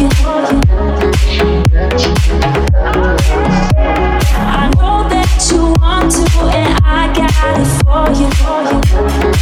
I know that you want to, and I got it for you.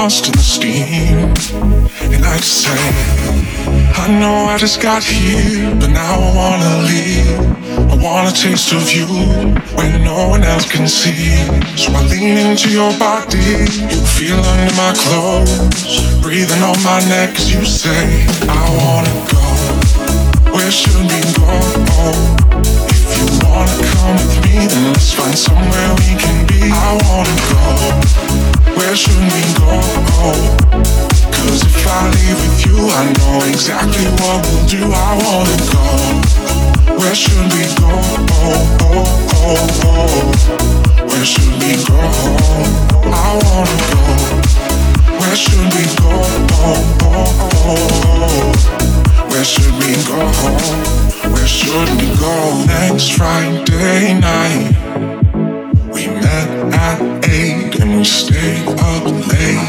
Lost in the steam. And I say, I know I just got here, but now I wanna leave. I want a taste of you when no one else can see. So I lean into your body, you feel under my clothes, breathing on my neck as you say, I wanna go. Where should we go? If you wanna come with me, then let's find somewhere we can be. I wanna go. Where should we go? Cause if I leave with you, I know exactly what we'll do. I wanna go. Where should we go? Where should we go? I wanna go. Where should we go? Where should we go? Where should we go? Next Friday night, we met at eight and we stayed up late.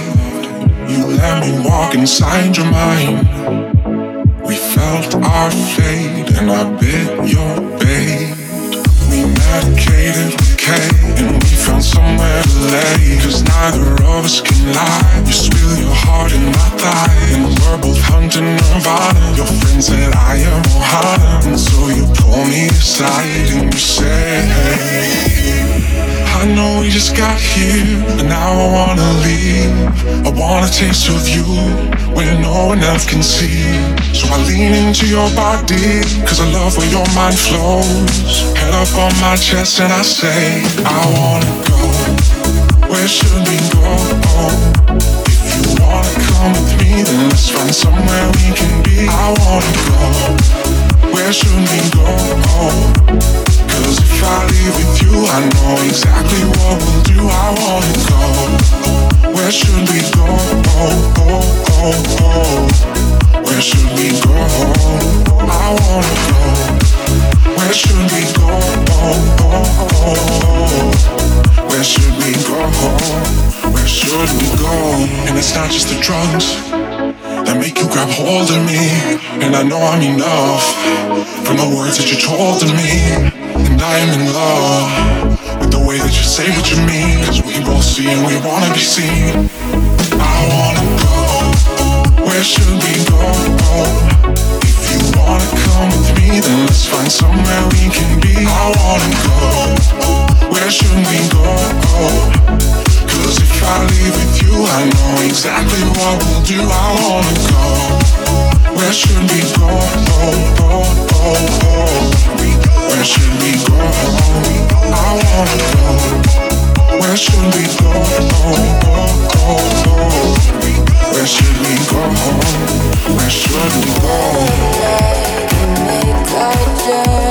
You let me walk inside your mind. We felt our fate and I bit your bait. We medicated K and we found somewhere to lay. Cause neither of us can lie. You spill your heart in my thigh. And we're both hunting Nirvana. Your friend said I am Ohana. And so you pull me aside and you say, I know we just got here, and now I wanna leave. I want a taste of you where no one else can see. So I lean into your body, cause I love where your mind flows. Head up on my chest, and I say, I wanna go. Where should we go? If you wanna come with me, then let's find somewhere we can be. I wanna go. Where should we go? Cause if I leave with you, I know exactly what we'll do. I wanna go. Where should we go? Home Where should we go? I wanna go. Where should we go? Home Where should we go? Where should we go? And it's not just the drugs that make you grab hold of me. And I know I'm enough from the words that you told to me. And I am in love with the way that you say what you mean. Cause we both see and we wanna be seen. I wanna go. Where should we go? If you wanna come with me, then let's find somewhere we can be. I wanna go. Where should we go? Cause if I leave with you, I know exactly what we'll do. I wanna go. Where should we go? Where should we go? I wanna go. Where should we go? Where should we go? Where should we go? Make our journey.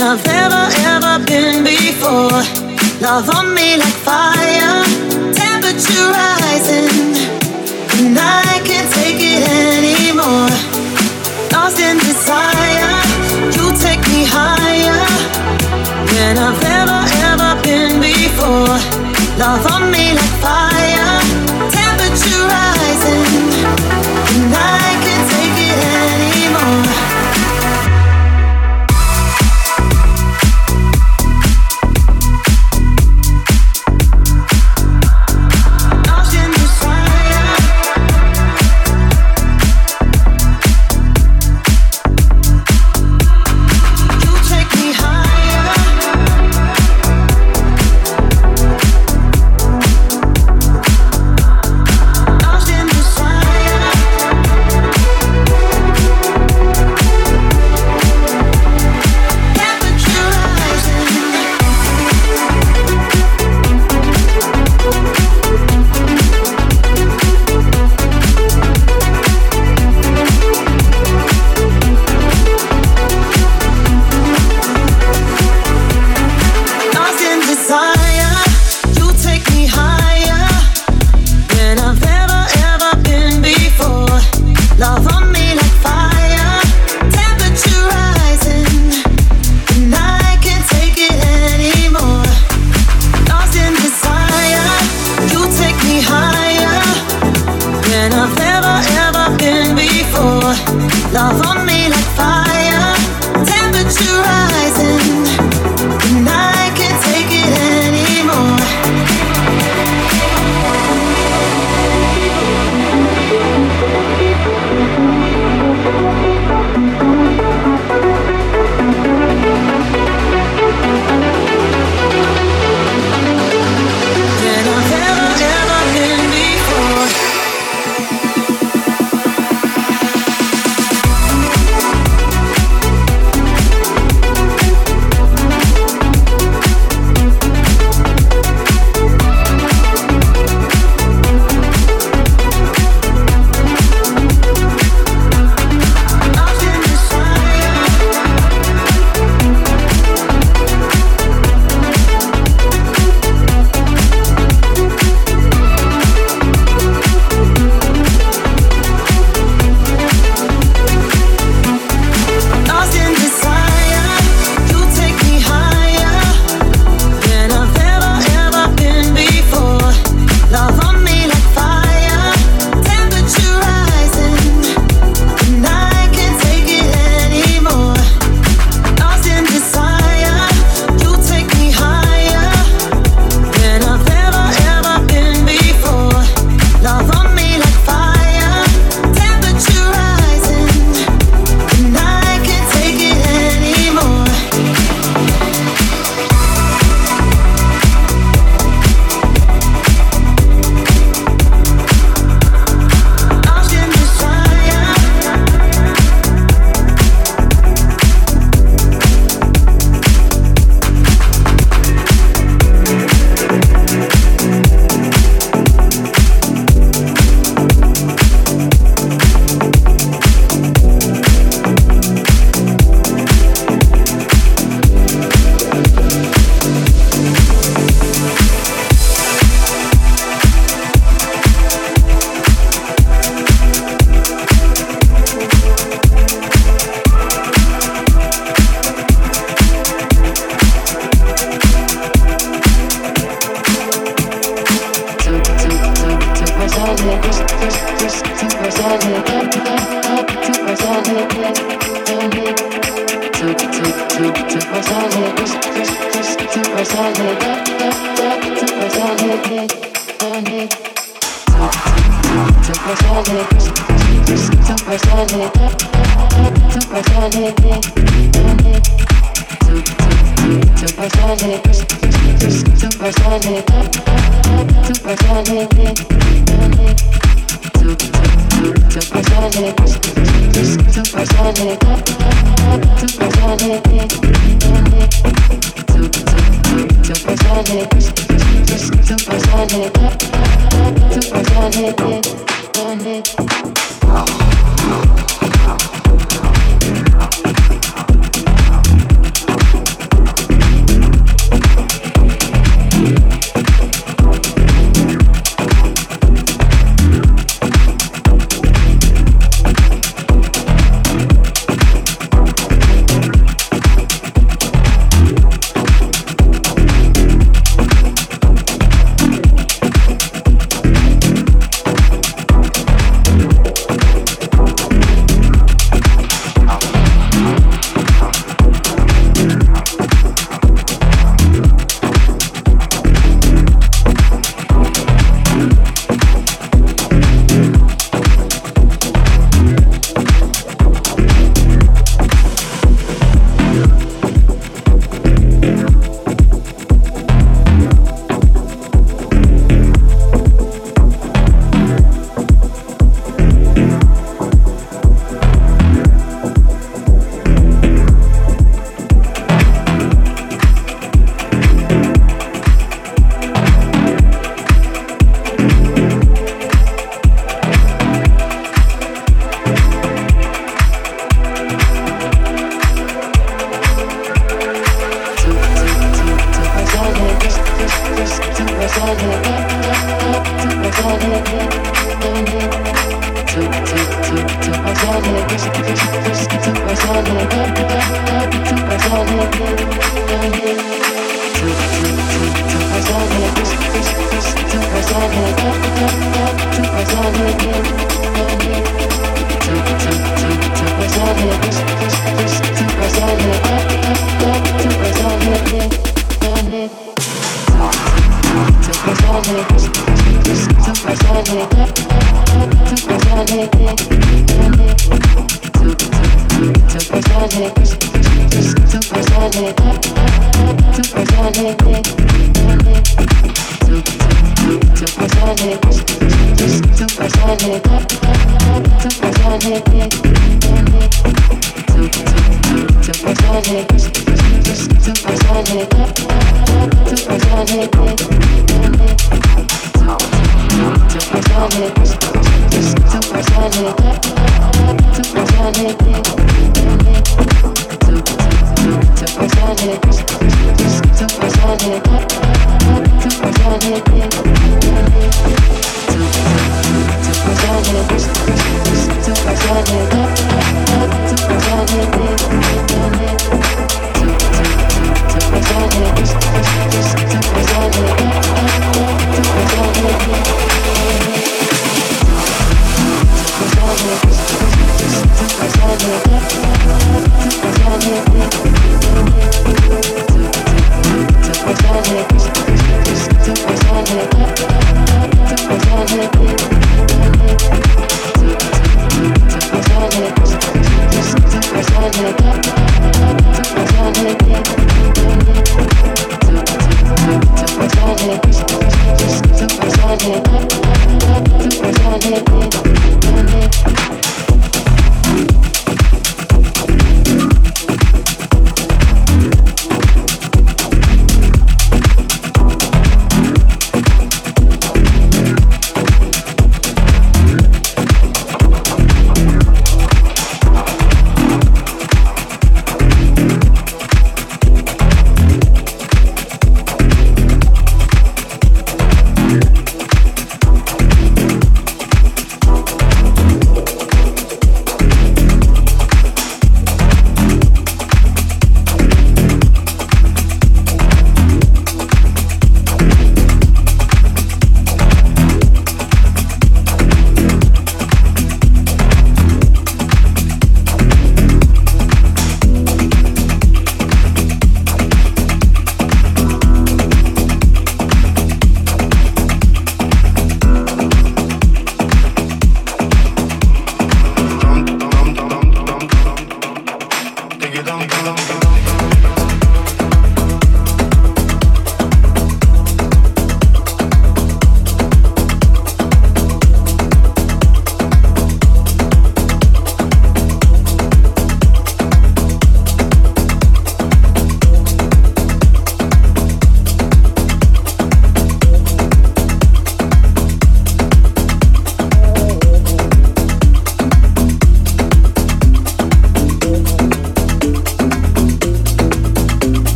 I've ever, ever been before. Love on me like fire, temperature rising, and I can't take it anymore. Lost in desire, you take me higher than I've ever, ever been before. Love on me like fire, Wow. Thank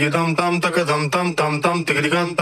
ギダンダンタカダンダンダンダンテキリガン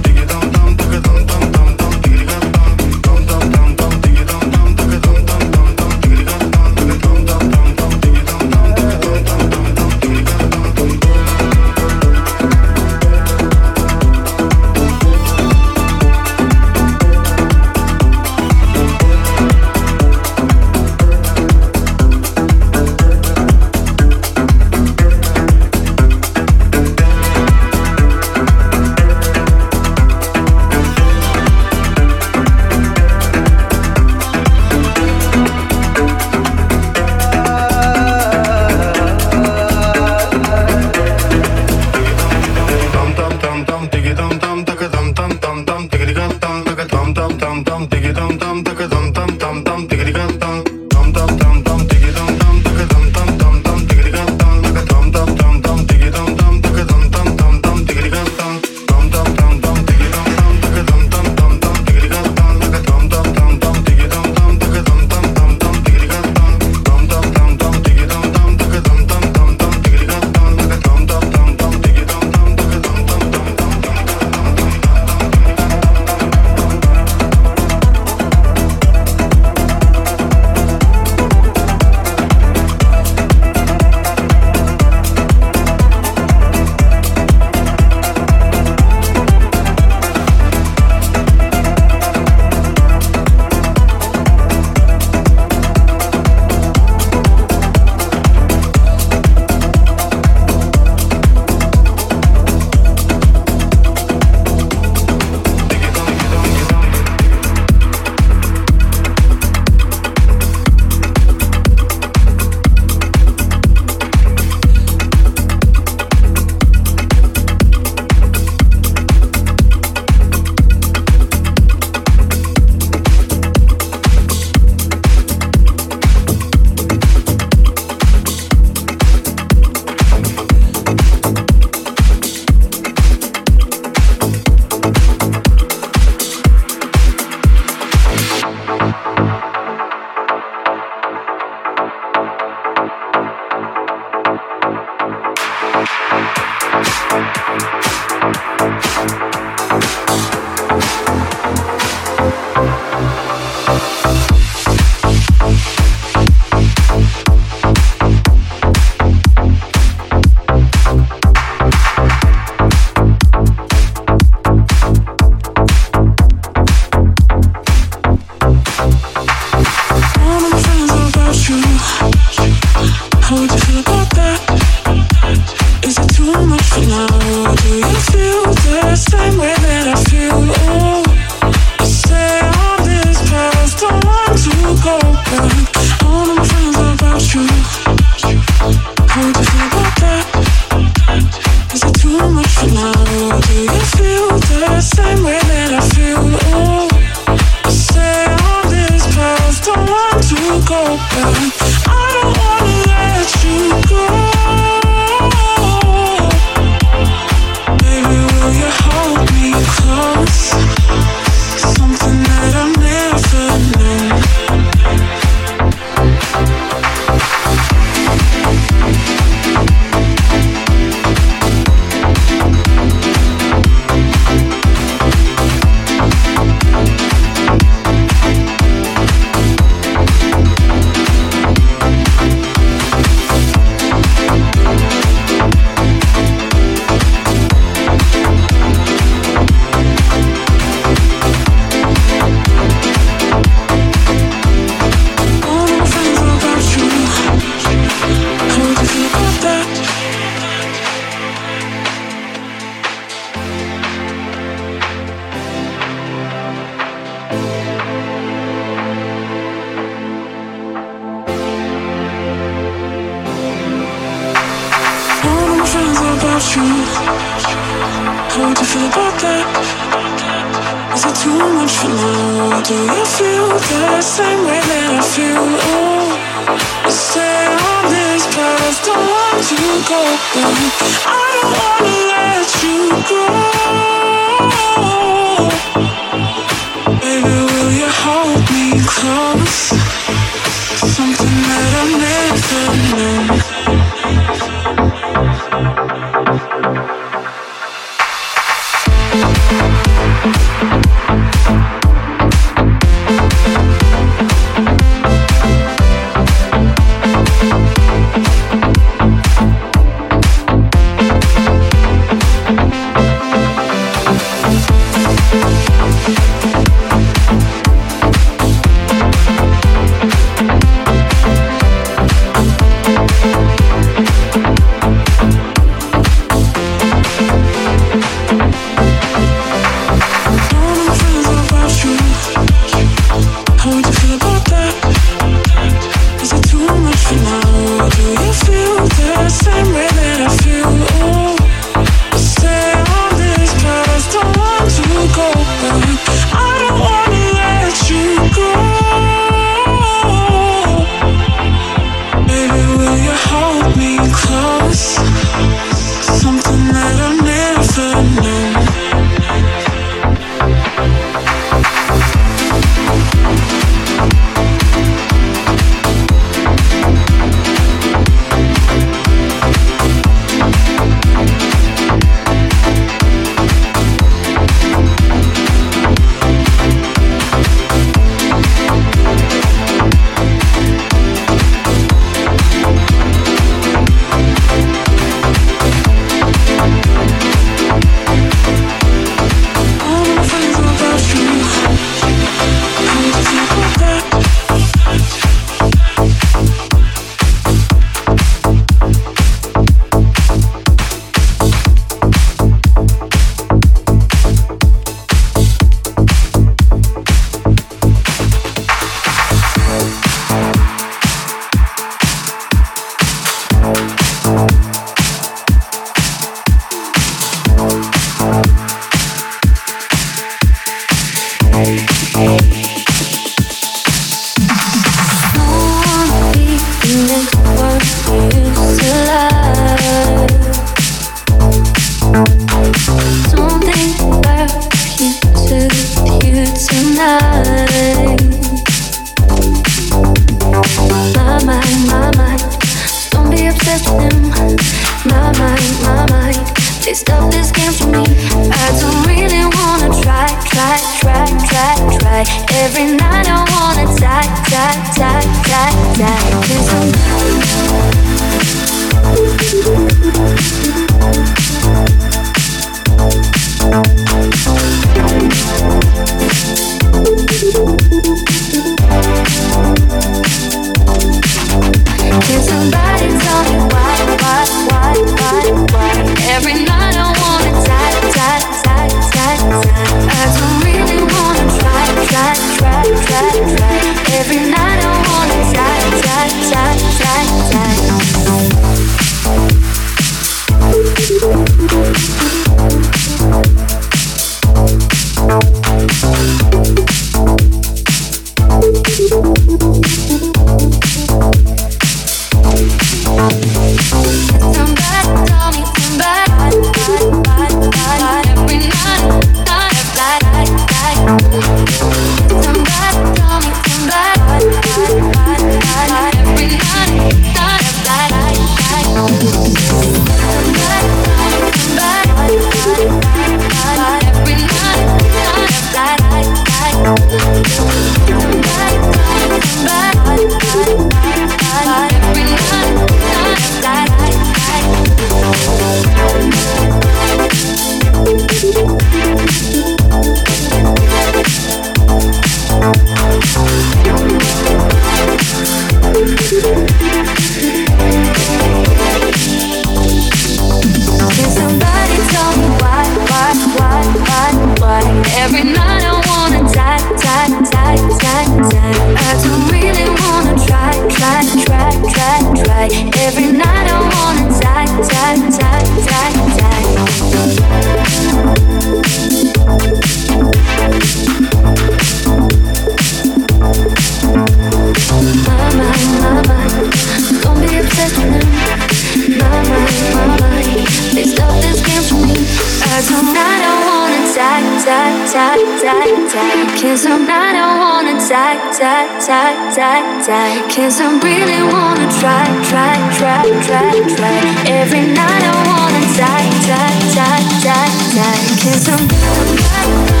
die. Cause I really wanna try, try, try, try, try. Every night I wanna die, die, die, die, die. Cause I'm,